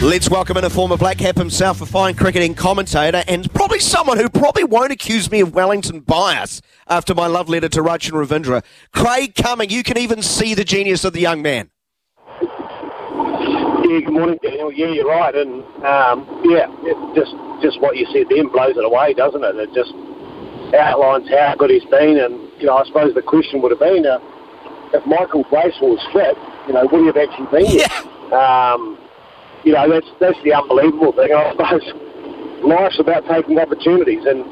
Let's welcome in a former Black Cap himself, a fine cricketing commentator, and probably someone who probably won't accuse me of Wellington bias after my love letter to Rachin Ravindra. Craig Cumming, you can even see the genius of the young man. Yeah, good morning, Daniel. Yeah, you're right, and um, yeah, it just just what you said then blows it away, doesn't it? It just outlines how good he's been, and you know, I suppose the question would have been, uh, if Michael Bracewell was fit, you know, would he have actually been Yeah. Um, you know, that's that's the unbelievable thing. I suppose life's about taking opportunities, and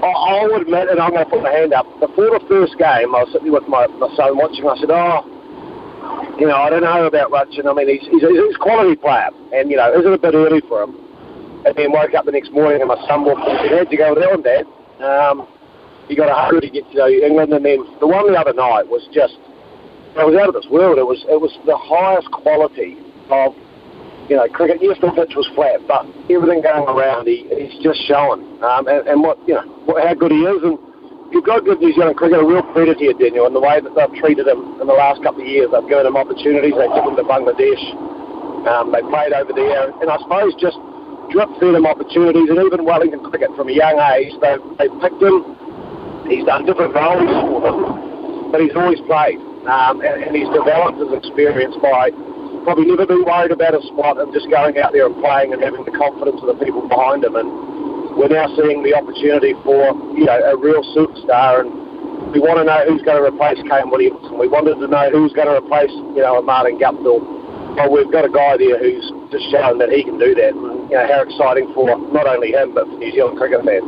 I, I would admit, and I'm going to put my hand up. Before the first game, I was sitting with my, my son watching. I said, "Oh, you know, I don't know about Rachin. I mean, he's, he's, he's a quality player, and you know, is it a bit early for him?" And then woke up the next morning, and my son walked in and said, "How'd you go with Ellen, Dad?" Um, he got a hundred to get to England, and then the one the other night was just it was out of this world. It was it was the highest quality of you know cricket. Yes, the pitch was flat, but everything going around, he, he's just showing. Um, and, and what you know, what, how good he is, and you've got to give New Zealand cricket a real credit here, Daniel, in the way that they've treated him in the last couple of years. They've given him opportunities. They took him to Bangladesh. Um, they played over there, and I suppose just drip fed him opportunities, and even Wellington cricket from a young age, they they picked him. He's done different roles for them, but he's always played, um, and, and he's developed his experience by probably never been worried about a spot and just going out there and playing and having the confidence of the people behind him. And we're now seeing the opportunity for you know a real superstar, and we want to know who's going to replace Kane Williamson. We wanted to know who's going to replace you know a Martin Guptill. Well, we've got a guy there who's just shown that he can do that. And, you know how exciting for not only him but for New Zealand cricket fans.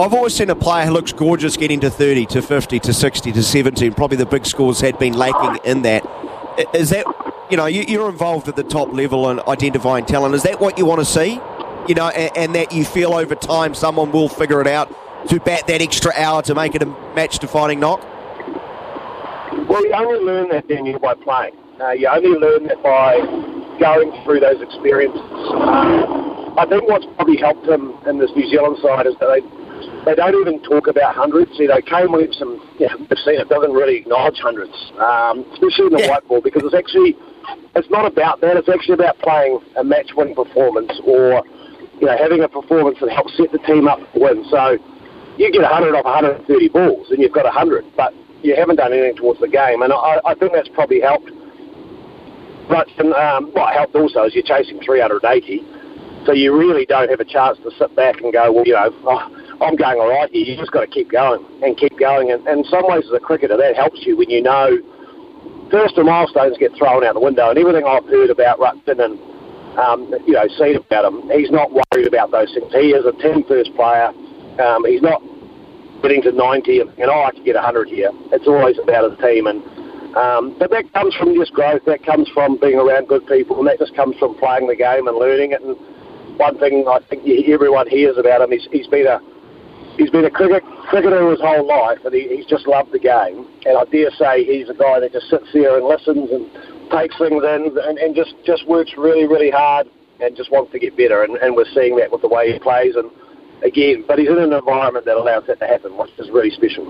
I've always seen a player who looks gorgeous getting to 30, to 50, to 60, to 70. and Probably the big scores had been lacking in that. Is that, you know, you- you're involved at the top level and identifying talent. Is that what you want to see? You know, and, and that you feel over time someone will figure it out to bat that extra hour to make it a match defining knock? Well, you only learn that, Daniel, by playing. Uh, you only learn that by going through those experiences. Um, I think what's probably helped him in this New Zealand side is that they they don't even talk about hundreds. You know, Kane Williamson, yeah, we've seen it, doesn't really acknowledge hundreds, um, especially in the Yeah. white ball, because it's actually it's not about that. It's actually about playing a match-winning performance or you know having a performance that helps set the team up to win. So you get 100 off 130 balls and you've got 100, but you haven't done anything towards the game. And I, I think that's probably helped. But um, what helped also is you're chasing 380, so you really don't have a chance to sit back and go, well, you know, oh, I'm going all right here. You just got to keep going and keep going. And, and in some ways, as a cricketer, that helps you when you know first the milestones get thrown out the window. And everything I've heard about Rachin and um, you know seen about him, he's not worried about those things. He is a team first player. Um, he's not getting to 90 and, oh, I can get 100 here. It's always about the team. And um, but that comes from just growth. That comes from being around good people, and that just comes from playing the game and learning it. And one thing I think everyone hears about him, he's, he's been a he's been a cricket, cricketer his whole life, and he, he's just loved the game. And I dare say he's a guy that just sits there and listens and takes things in, and, and just just works really really hard and just wants to get better. And, and we're seeing that with the way he plays. And again, but he's in an environment that allows that to happen, which is really special.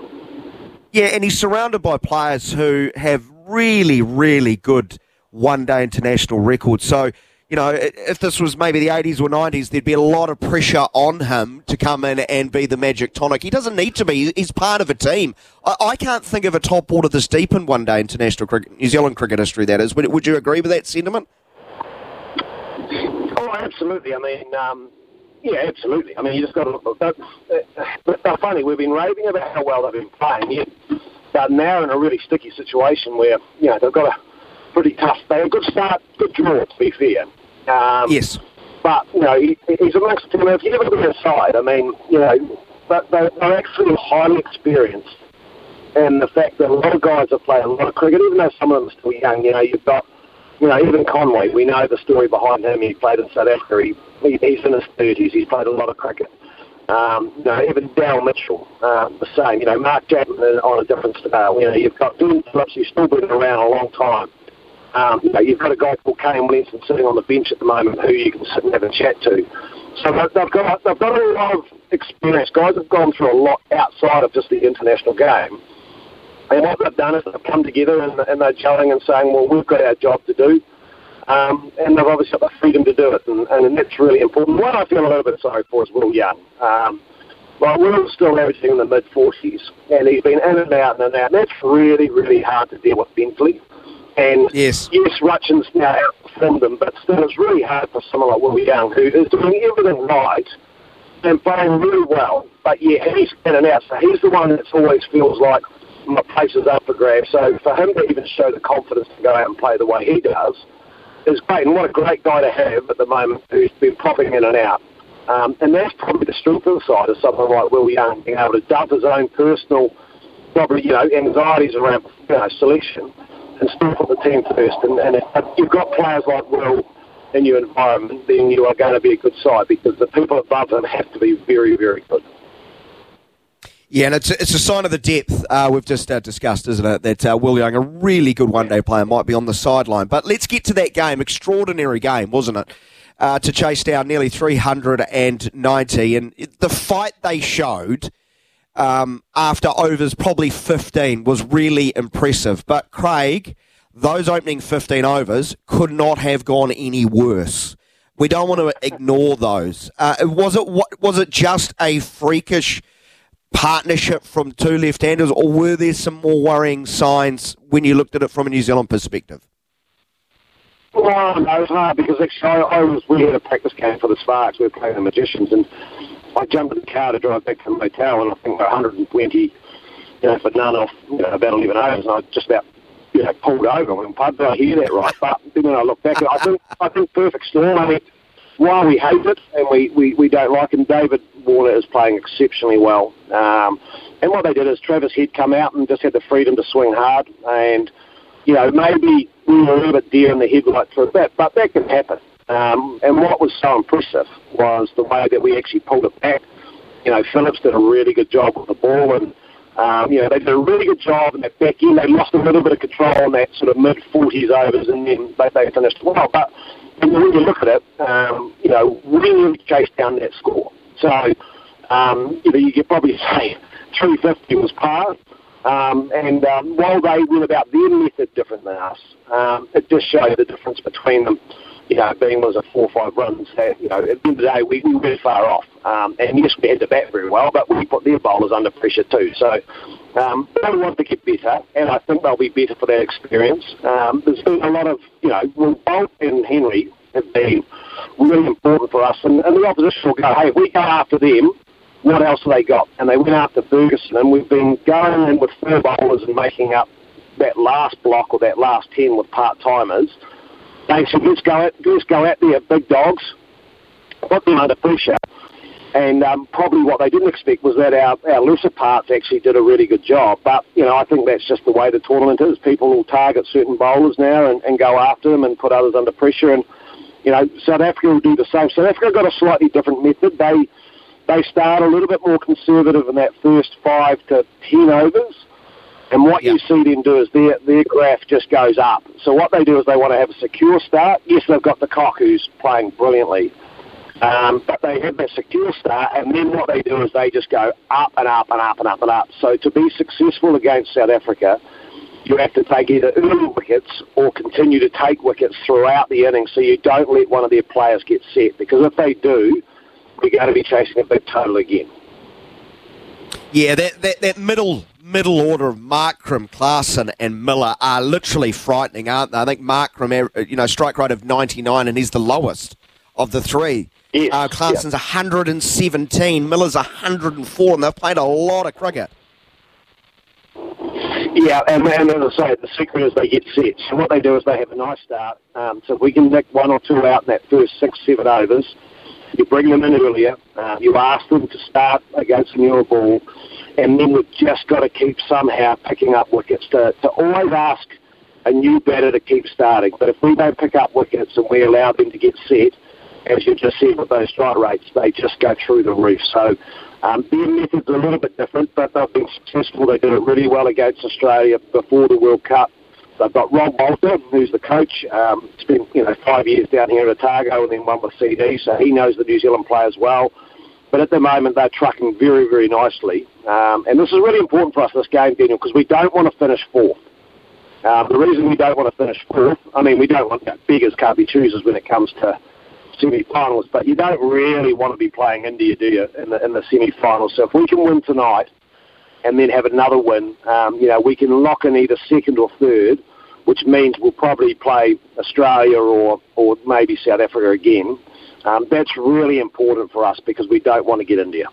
Yeah, and he's surrounded by players who have really, really good one day international records. So, you know, if this was maybe the 80s or 90s, there'd be a lot of pressure on him to come in and be the magic tonic. He doesn't need to be. He's part of a team. I, I can't think of a top order this deep in one day international cricket, New Zealand cricket history, that is. Would, would you agree with that sentiment? Oh, absolutely. I mean, um, yeah, absolutely. I mean, you just got to look. But, uh, but they're funny. We've been raving about how well they've been playing. Yet they're now in a really sticky situation where you know they've got a pretty tough. They had a good start, good draw to be fair. Um, Yes. But you know, he, he's amongst the team. If you look at their side, I mean, you know, but they, they're actually highly experienced. And the fact that a lot of guys have played a lot of cricket, even though some of them are still young, you know, you've got, you know, even Conway, we know the story behind him. He played in South Africa. He, he, he's in his 30s. He's played a lot of cricket. Um, you know, even Daryl Mitchell, uh, the same. You know, Mark Chapman on a different scale. You know, you've got Glenn Phillips, who's still been around a long time. Um, you know, you've got a guy called Kane Williamson sitting on the bench at the moment who you can sit and have a chat to. So they've, got they've got a lot of experience. Guys have gone through a lot outside of just the international game. And what they've done is they've come together and, and they're gelling and saying, well, we've got our job to do. Um, and they've obviously got the freedom to do it, and, and that's really important. One I feel a little bit sorry for is Will Young. Um, well, Will's still averaging in the mid 40s, and he's been in and out and in and out. And that's really, really hard to deal with mentally. And yes, yes Rachin's now outperformed them, but still it's really hard for someone like Will Young, who is doing everything right and playing really well, but yeah, he's in and out. So he's the one that always feels like my place is up for grabs. So for him to even show the confidence to go out and play the way he does is great. And what a great guy to have at the moment who's been popping in and out. Um, and that's probably the strength of the side of someone like Will Young, being able to dump his own personal, probably, you know, anxieties around you know, selection and still put the team first. And, and if you've got players like Will in your environment, then you are going to be a good side because the people above them have to be very, very good. Yeah, and it's a, it's a sign of the depth uh, we've just uh, discussed, isn't it? That uh, Will Young, a really good one day player, might be on the sideline. But let's get to that game. Extraordinary game, wasn't it? Uh, to chase down nearly 390. And the fight they showed um, after overs, probably 15, was really impressive. But Craig, those opening 15 overs could not have gone any worse. We don't want to ignore those. Uh, was it was it just a freakish partnership from two left-handers, or were there some more worrying signs when you looked at it from a New Zealand perspective? Well, no, it's hard because actually I, I was we had a practice game for the Sparks. We were playing the Magicians, and I jumped in the car to drive back from the motel, and I think 120, you know, for none off you know, about 11 overs, and I just about you know pulled over. Went, "Pub, did I hear that right?" But then when I look back, I think I think perfect storm. I mean, while we hate it and we, we, we don't like him, David Warner is playing exceptionally well. Um, and what they did is Travis Head come out and just had the freedom to swing hard. And, you know, maybe we were a little bit deer in the headlight for a bit, but that can happen. Um, and what was so impressive was the way that we actually pulled it back. You know, Phillips did a really good job with the ball, and um, you know they did a really good job in that back end. They lost a little bit of control in that sort of mid 40s overs, and then they, they finished well. But when you look at it, um, you know, we really chased down that score. So, um, you know, you could probably say 350 was par. Um, and um, while they went about their method different than us, um, it just showed the difference between them. You know, being was a four or five runs. You know, at the end of the day, we, we were far off. Um, and yes, we had to bat very well, but we put their bowlers under pressure too. So um, they want to get better, and I think they'll be better for that experience. Um, there's been a lot of, you know, well, Boult and Henry have been really important for us, and, and the opposition will go, hey, if we go after them, what else have they got? And they went after Ferguson, and we've been going in with four bowlers and making up that last block or that last ten with part timers. They let's go out, let's go out there, big dogs, put them under pressure. And um, probably what they didn't expect was that our, our lesser parts actually did a really good job. But, you know, I think that's just the way the tournament is. People will target certain bowlers now and, and go after them and put others under pressure. And, you know, South Africa will do the same. South Africa got a slightly different method. They they start a little bit more conservative in that first five to ten overs. And what yep. you see them do is their their graph just goes up. So what they do is they want to have a secure start. Yes, they've got de Kock who's playing brilliantly, um, but they have that secure start, and then what they do is they just go up and up and up and up and up. So to be successful against South Africa, you have to take either early wickets or continue to take wickets throughout the innings so you don't let one of their players get set. Because if they do, we're going to be chasing a big total again. Yeah, that, that, that middle middle order of Markram, Klaasen, and Miller are literally frightening, aren't they? I think Markram, uh, you know, strike rate of 99, and he's the lowest of the three. Yes, uh, Klaasen's 117, Miller's 104, and they've played a lot of cricket. Yeah, and, and as I say, the secret is they get set. So what they do is they have a nice start. Um, so if we can nick one or two out in that first six, seven overs, you bring them in earlier. Uh, you ask them to start against a newer ball, and then we've just got to keep somehow picking up wickets. To, to always ask a new batter to keep starting. But if we don't pick up wickets and we allow them to get set, as you just said with those strike rates, they just go through the roof. So um, their method's a little bit different, but they've been successful. They did it really well against Australia before the World Cup. They've got Rob Walter, who's the coach. Um, spent you know five years down here at Otago and then one with CD, so he knows the New Zealand players well. But at the moment, they're trucking very, very nicely. Um, and this is really important for us, this game, Daniel, because we don't want to finish fourth. Um, the reason we don't want to finish fourth, I mean, we don't want that beggars can't be choosers when it comes to semi-finals, but you don't really want to be playing India, do you, in the, in the semi-finals? So if we can win tonight and then have another win, um, you know, we can lock in either second or third, which means we'll probably play Australia or, or maybe South Africa again. Um, that's really important for us because we don't want to get India.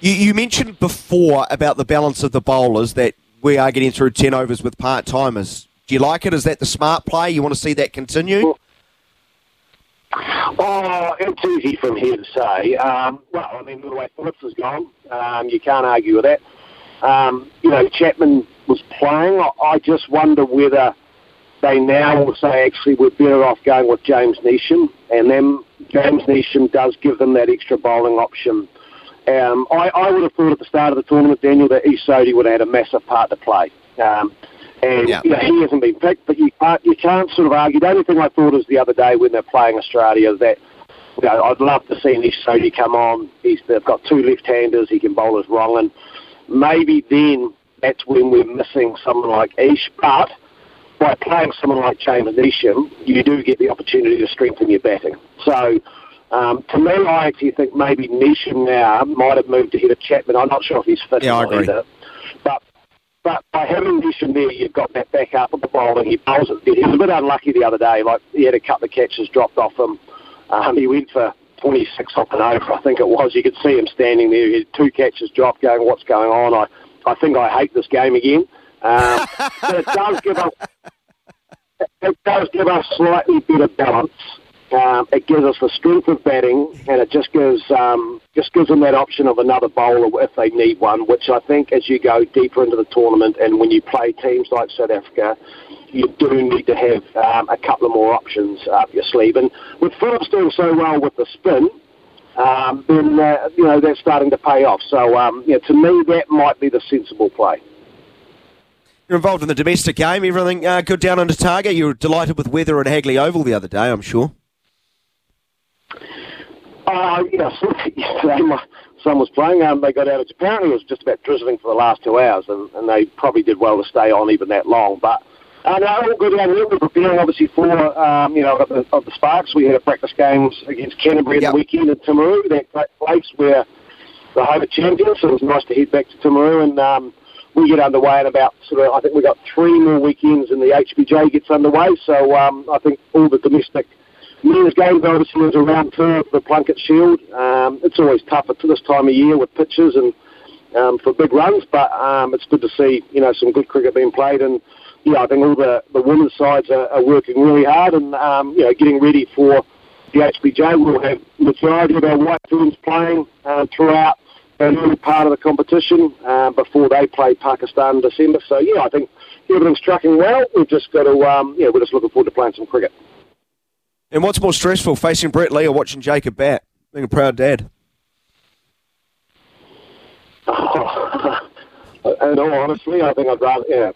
You, you mentioned before about the balance of the bowlers that we are getting through 10 overs with part timers. Do you like it? Is that the smart play? You want to see that continue? Well, Oh, it's easy from here to say. Um, well, I mean, the way Phillips has gone, um, you can't argue with that. Um, you know, Chapman was playing. I just wonder whether they now will say actually we're better off going with James Neesham, and then James Neesham does give them that extra bowling option. Um, I, I would have thought at the start of the tournament, Daniel, that Ish Sodhi would have had a massive part to play. Um, and yeah. you know, he hasn't been picked, but you can't you can't sort of argue. The only thing I thought was the other day when they're playing Australia that you know, I'd love to see Ish Sodhi come on. He's they've got two left-handers. He can bowl as wrong, and maybe then that's when we're missing someone like Ish. But by playing someone like James Neesham, you do get the opportunity to strengthen your batting. So. Um, to me, I actually think maybe Neesham now might have moved ahead of Chapman. I'm not sure if he's fit yeah, or either. But but by having Neesham there, you've got that back up at the bowling. He bowls it. He was a bit unlucky the other day. Like he had a couple of catches dropped off him. Um, he went for 26 off and over, I think it was. You could see him standing there. He had two catches dropped, going, "What's going on?" I, I think I hate this game again. Um, but it does give us, it does give us slightly better balance um, it gives us the strength of batting, and it just gives um, just gives them that option of another bowler if they need one. Which I think, as you go deeper into the tournament, and when you play teams like South Africa, you do need to have um, a couple of more options up your sleeve. And with Phillips doing so well with the spin, um, then uh, you know that's starting to pay off. So um, yeah, to me, that might be the sensible play. You're involved in the domestic game. Everything uh, good down under Targa. You were delighted with weather at Hagley Oval the other day, I'm sure. Uh, yes, yesterday my son was playing. Um, they got out. It's apparently it was just about drizzling for the last two hours, and, and they probably did well to stay on even that long. But uh, no, all good. We're preparing obviously for um, you know of the, of the Sparks. We had a practice games against Canterbury yep. the weekend in Timaru, that great place where the home champions. So it was nice to head back to Timaru and. Um, we get underway in about sort of, I think we've got three more weekends and the HBJ gets underway. So um, I think all the domestic men's games obviously is around two of the Plunket Shield. Um, it's always tough at this time of year with pitches and um, for big runs, but um, it's good to see you know some good cricket being played and yeah, I think all the, the women's sides are, are working really hard and um, you know getting ready for the HBJ. We'll have the majority of our White Ferns playing uh, throughout part of the competition uh, before they play Pakistan in December. So yeah, I think everything's tracking well. We've just got to um, yeah, we're just looking forward to playing some cricket. And what's more stressful, facing Brett Lee or watching Jacob bat? Being a proud dad. Oh, and all honestly, I think I'd rather. Yeah,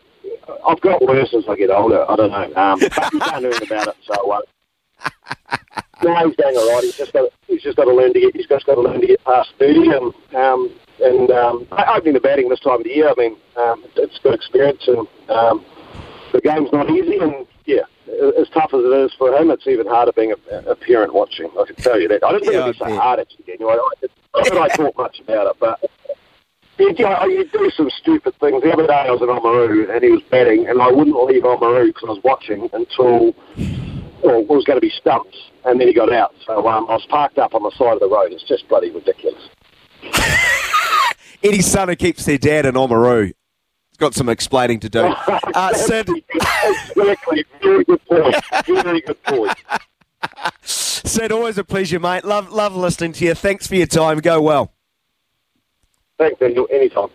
I've got worse as I get older. I don't know. Um, but you can't anything about it. So. Uh, no, he's doing all right. He's just got he's just got to learn to get he's just got to learn to get past thirty and um, and um, opening the batting this time of the year. I mean, um, it's good experience and um, the game's not easy and yeah, as tough as it is for him, it's even harder being a, a parent watching. I can tell you that. I don't think yeah, it'd be so hard actually, Daniel. I, I, not that I talk much about it, but you, you do some stupid things. The other day I was in Oamaru and he was batting, and I wouldn't leave Oamaru because I was watching until well, it was going to be stumps, and then he got out. So um, I was parked up on the side of the road. It's just bloody ridiculous. Eddie's son who keeps their dad in Oamaru got some explaining to do. Uh, Sid. exactly. Very good point. Very good point. Sid, always a pleasure, mate. Love, love listening to you. Thanks for your time. Go well. Thanks, Daniel. Anytime.